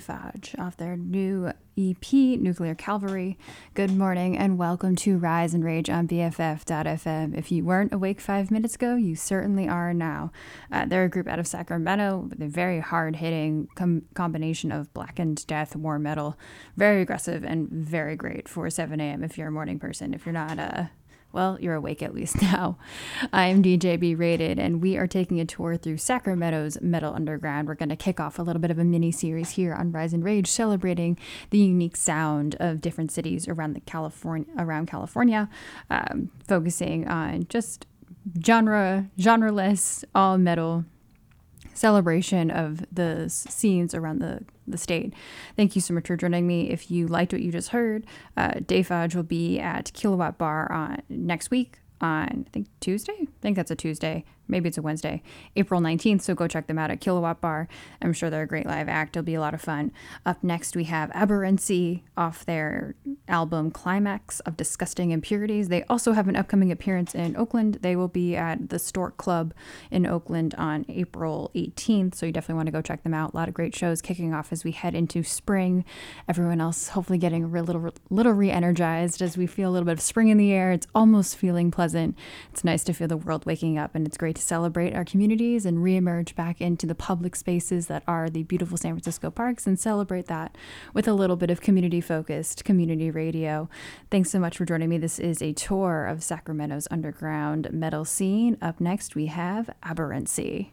Deiphage off their new EP, Nuclear Cavalry. Good morning and welcome to Rise and Rage on BFF.FM. If you weren't awake five minutes ago, you certainly are now. Uh, they're a group out of Sacramento with a very hard hitting com- combination of blackened death, war metal, very aggressive, and very great for 7 a.m. if you're a morning person. If you're not, uh, well, you're awake at least now. I'm DJB Rated, and we are taking a tour through Sacramento's Metal Underground. We're going to kick off a little bit of a mini series here on Rise and Rage, celebrating the unique sound of different cities around the California, around California, um, focusing on just genre, genreless, all metal celebration of the scenes around the, the state. Thank you so much for joining me. If you liked what you just heard, uh, Deiphage will be at Kilowatt Bar on next week on I think Tuesday. I think that's a Tuesday maybe it's a Wednesday, April 19th. So go check them out at Kilowatt Bar. I'm sure they're a great live act. It'll be a lot of fun. Up next, we have Abhorrency off their album Climax of Disgusting Impurities. They also have an upcoming appearance in Oakland. They will be at the Stork Club in Oakland on April 18th. So you definitely want to go check them out. A lot of great shows kicking off as we head into spring. Everyone else hopefully getting a little, little re energized as we feel a little bit of spring in the air. It's almost feeling pleasant. It's nice to feel the world waking up, and it's great to celebrate our communities and reemerge back into the public spaces that are the beautiful San Francisco parks and celebrate that with a little bit of community focused community radio. Thanks so much for joining me. This is a tour of Sacramento's underground metal scene. Up next, we have Abhorrency.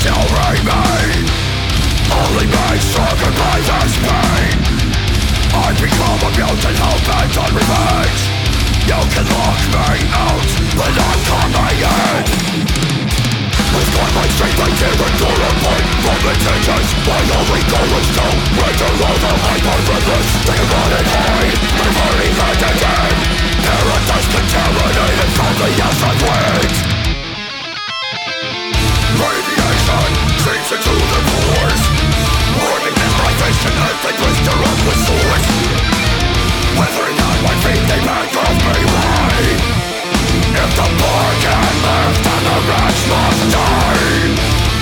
still remain Only pain stricken by this pain I become a mutant hell bent on revenge You can lock me out, but I'm coming in With my straight like Kieran Dorapine From intentions, my only goal is to Render all the hyper-frivolous Think about it. high, never even again Paradise contaminated from the outside weight to the wars Warning and earth they with swords my feet they me If the poor can live then the rich must die.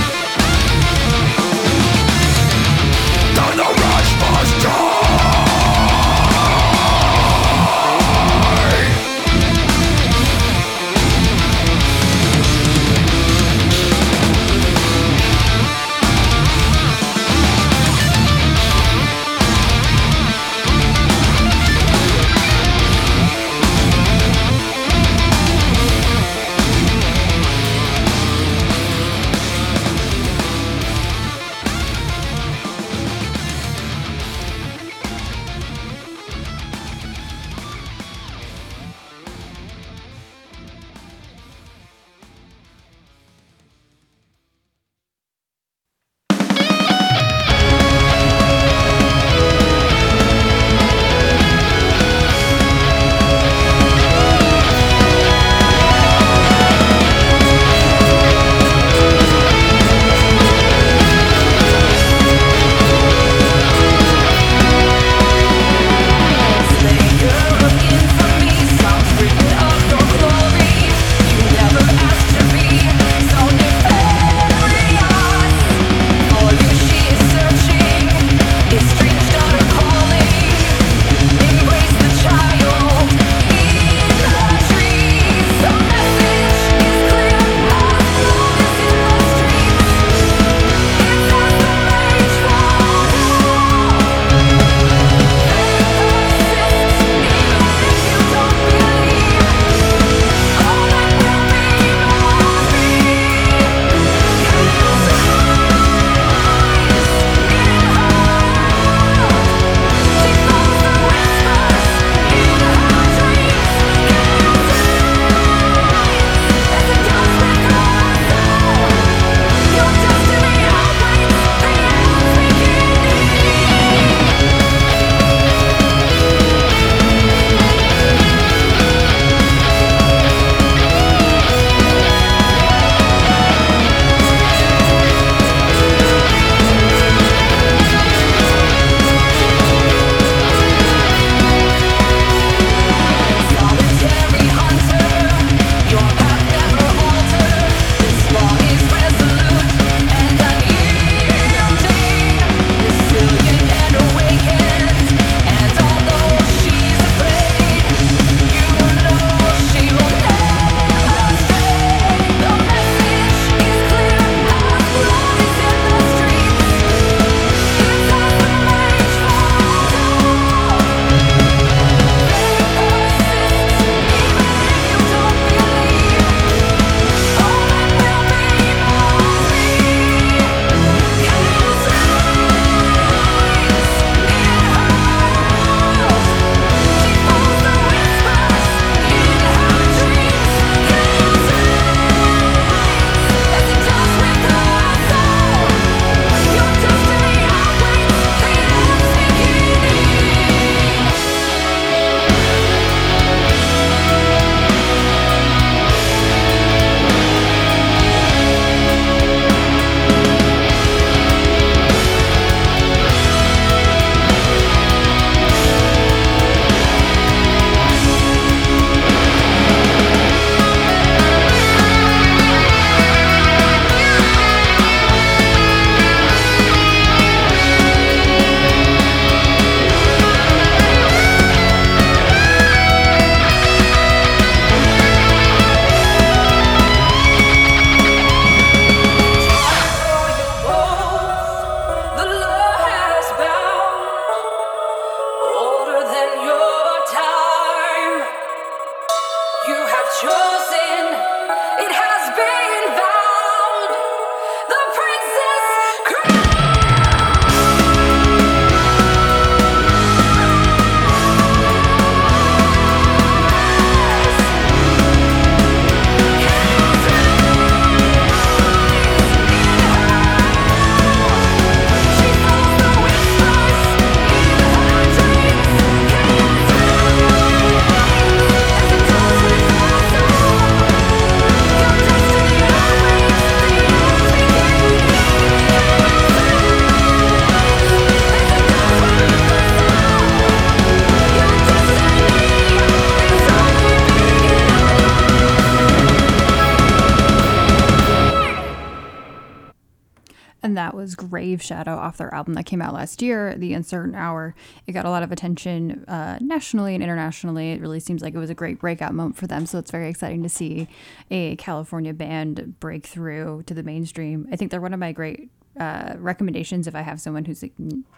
That was Graveshadow off their album that came out last year, The Uncertain Hour. It got a lot of attention uh, nationally and internationally. It really seems like it was a great breakout moment for them. So it's very exciting to see a California band break through to the mainstream. I think they're one of my great uh, recommendations if I have someone who's like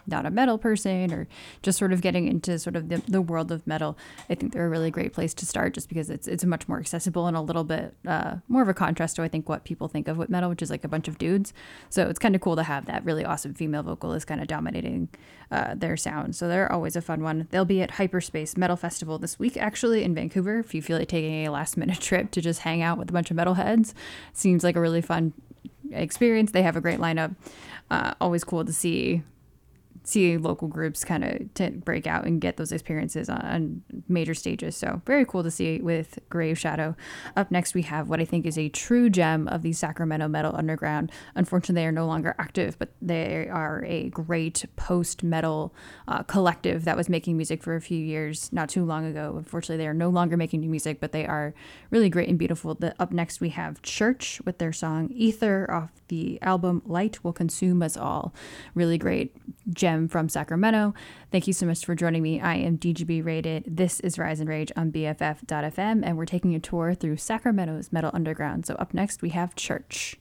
not a metal person or just sort of getting into sort of the, the world of metal. I think they're a really great place to start just because it's it's much more accessible and a little bit uh, more of a contrast to I think what people think of with metal, which is like a bunch of dudes. So it's kind of cool to have that really awesome female vocalist kind of dominating uh, their sound. So they're always a fun one. They'll be at Hyperspace Metal Festival this week actually in Vancouver. If you feel like taking a last minute trip to just hang out with a bunch of metalheads, seems like a really fun experience. They have a great lineup. Uh, always cool to see see local groups kind of break out and get those experiences on major stages. So very cool to see with Graveshadow. Up next, we have what I think is a true gem of the Sacramento metal underground. Unfortunately, they are no longer active, but they are a great post metal uh, collective that was making music for a few years not too long ago. Unfortunately, they are no longer making new music, but they are really great and beautiful. The, up next, we have CHRCH with their song Aether off the album Light Will Consume Us All. Really great gem gem from Sacramento. Thank you so much for joining me. I am DGB rated. This is Rise and Rage on BFF.fm, and we're taking a tour through Sacramento's Metal Underground. So, up next, we have CHRCH.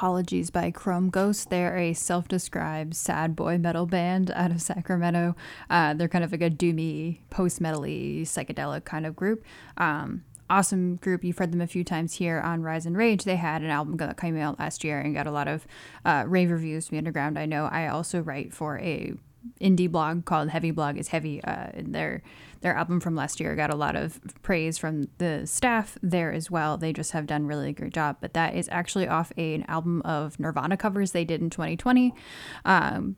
Apologies by Chrome Ghost. They're a self described sad boy metal band out of Sacramento. Uh, they're kind of like a doomy, post metal psychedelic kind of group. Um, awesome group. You've heard them a few times here on Rise and Rage. They had an album that came out last year and got a lot of uh, rave reviews from the underground. I know I also write for a indie blog called Heavy Blog is Heavy. Uh, their their album from last year got a lot of praise from the staff there as well. They just have done really great job. But that is actually off an album of Nirvana covers they did in 2020. Um,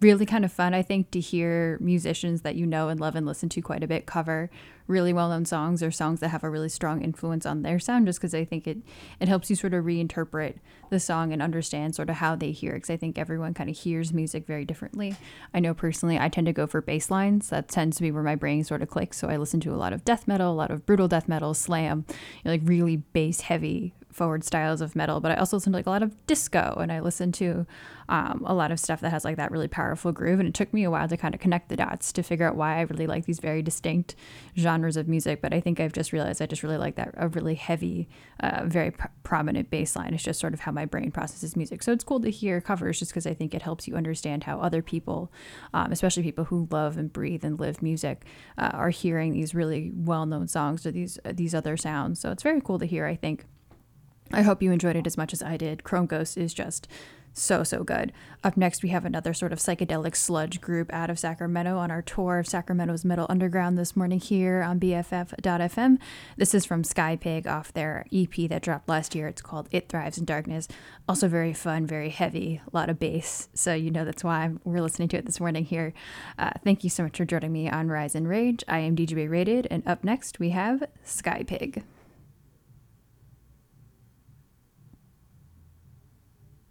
really kind of fun, I think, to hear musicians that you know and love and listen to quite a bit cover really well known songs or songs that have a really strong influence on their sound, just because I think it, it helps you sort of reinterpret the song and understand sort of how they hear. Because I think everyone kind of hears music very differently. I know personally, I tend to go for bass lines. That tends to be where my brain sort of clicks. So I listen to a lot of death metal, a lot of brutal death metal, slam, you know, like really bass heavy forward styles of metal, but I also listen to like a lot of disco and I listen to um, a lot of stuff that has like that really powerful groove. And it took me a while to kind of connect the dots to figure out why I really like these very distinct genres of music. But I think I've just realized I just really like that a really heavy, uh, very pr- prominent bass line. It's just sort of how my brain processes music. So it's cool to hear covers just because I think it helps you understand how other people, um, especially people who love and breathe and live music, uh, are hearing these really well known songs or these, uh, these other sounds. So it's very cool to hear, I think. I hope you enjoyed it as much as I did. Chrome Ghost is just so, so good. Up next, we have another sort of psychedelic sludge group out of Sacramento on our tour of Sacramento's Metal Underground this morning here on BFF.fm. This is from Skypig off their EP that dropped last year. It's called It Thrives in Darkness. Also, very fun, very heavy, a lot of bass. So, you know, that's why we're listening to it this morning here. Uh, thank you so much for joining me on Rise and Rage. I am DJ Rated, and up next, we have Skypig.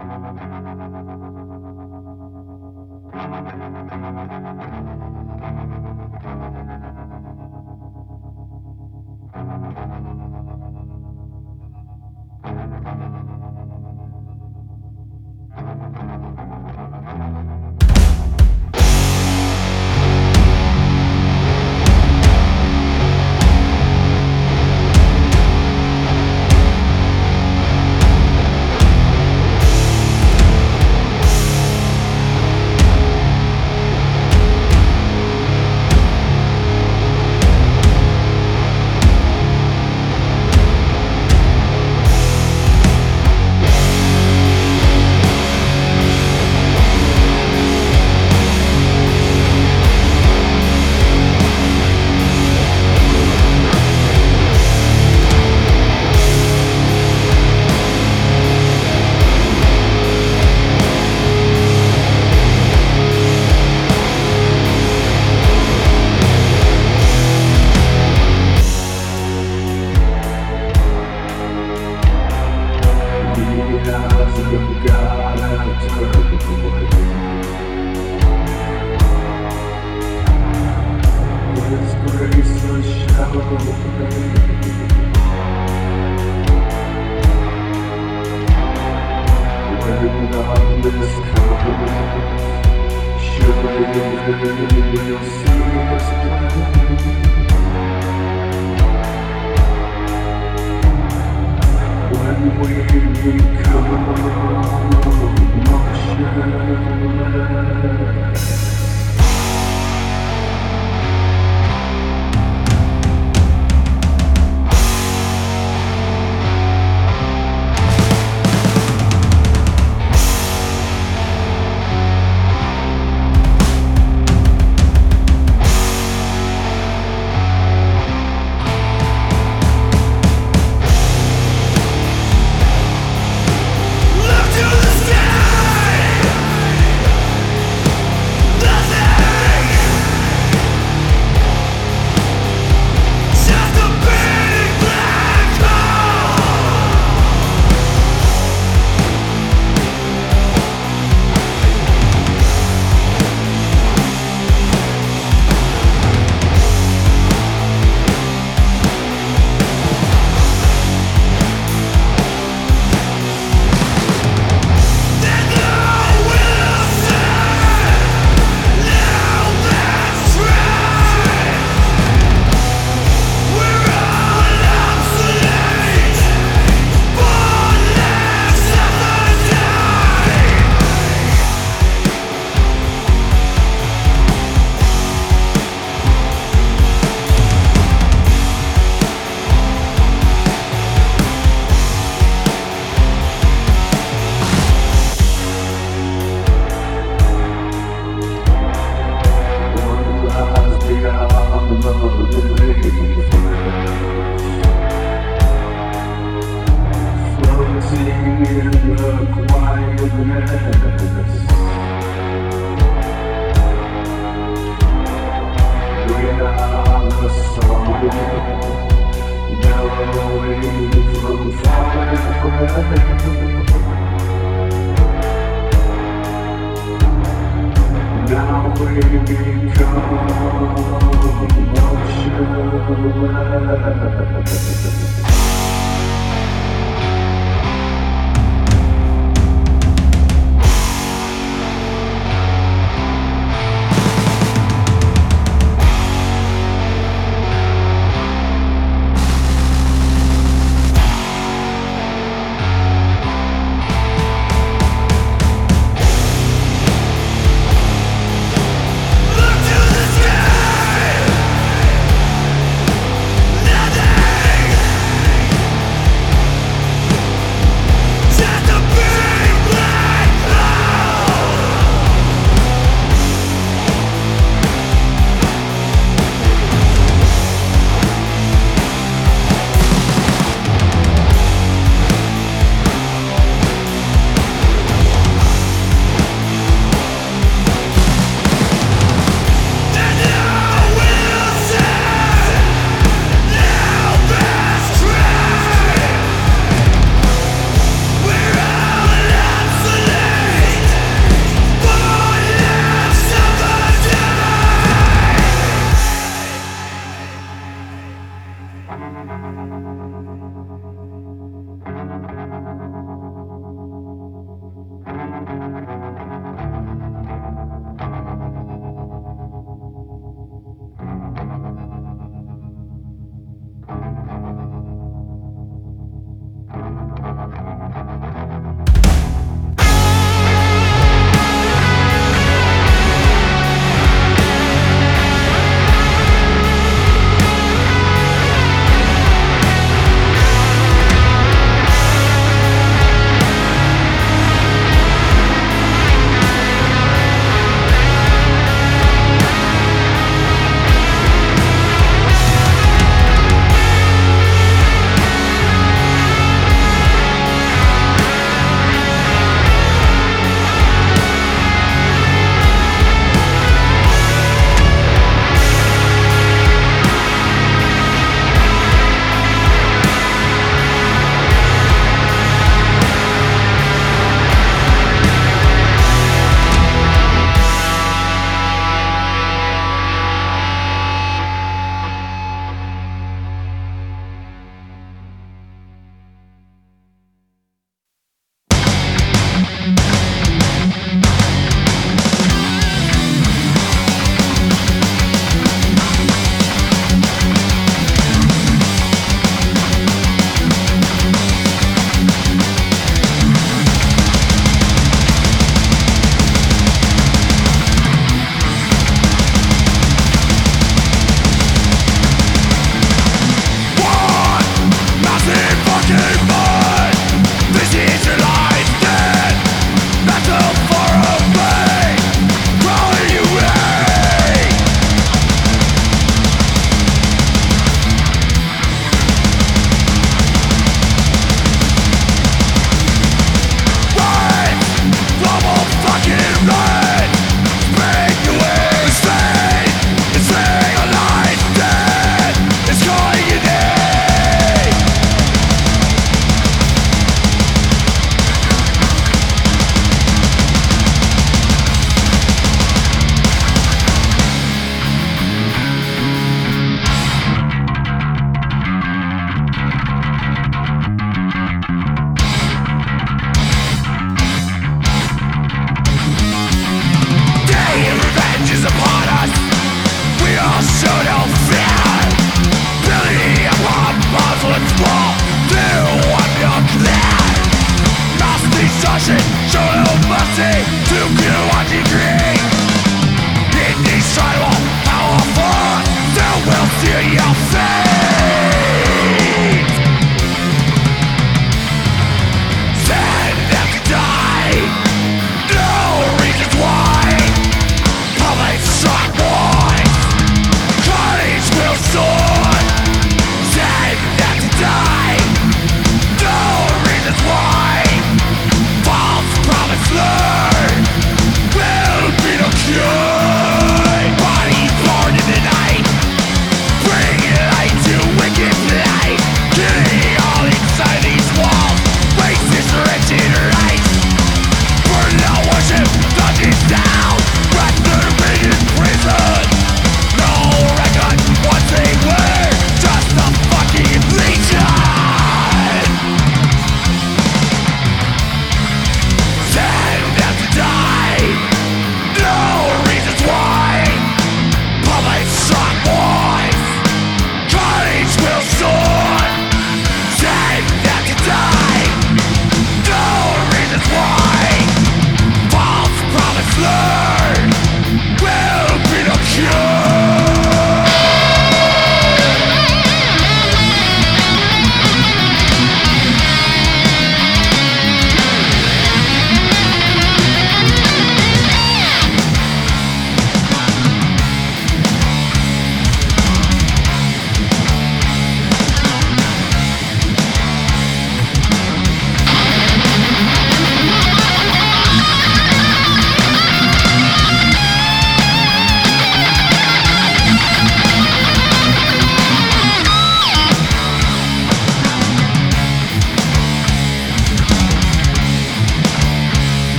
Thank you.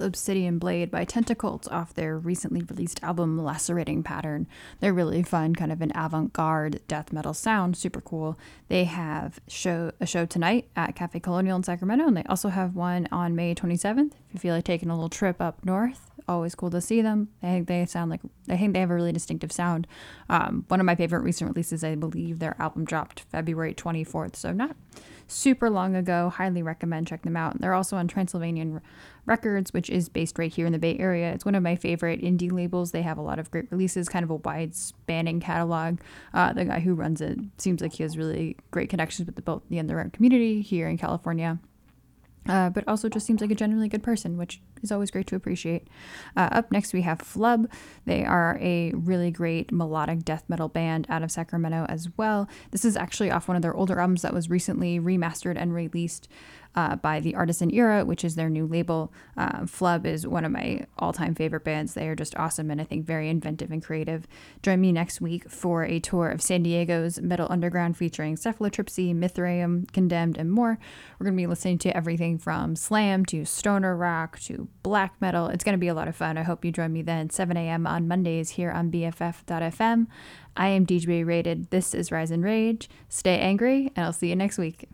Obsidian Blade by Tentacult off their recently released album Lacerating Pattern. They're really fun, kind of an avant-garde death metal sound, super cool. They have show a show tonight at Cafe Colonial in Sacramento, and they also have one on May 27th. If you feel like taking a little trip up north, always cool to see them. I think they sound like I think they have a really distinctive sound. Um, one of my favorite recent releases, I believe their album dropped February 24th, so not super long ago. Highly recommend check them out. They're also on Transylvanian Records, which is based right here in the Bay Area. It's one of my favorite indie labels. They have a lot of great releases, kind of a wide spanning catalog. Uh, the guy who runs it seems like he has really great connections with the, both the underground community here in California. Uh, but also just seems like a genuinely good person, which is always great to appreciate. Uh, up next, we have Flub. They are a really great melodic death metal band out of Sacramento as well. This is actually off one of their older albums that was recently remastered and released uh, by the Artisan Era, which is their new label. Uh, Flub is one of my all time favorite bands. They are just awesome and I think very inventive and creative. Join me next week for a tour of San Diego's Metal Underground featuring Cephalotripsy, Mithraeum, Condemned, and more. We're going to be listening to everything from slam to stoner rock to black metal. It's going to be a lot of fun. I hope you join me then, 7 a.m. on Mondays here on BFF.fm. I am DJ Rated. This is Rise and Rage. Stay angry, and I'll see you next week.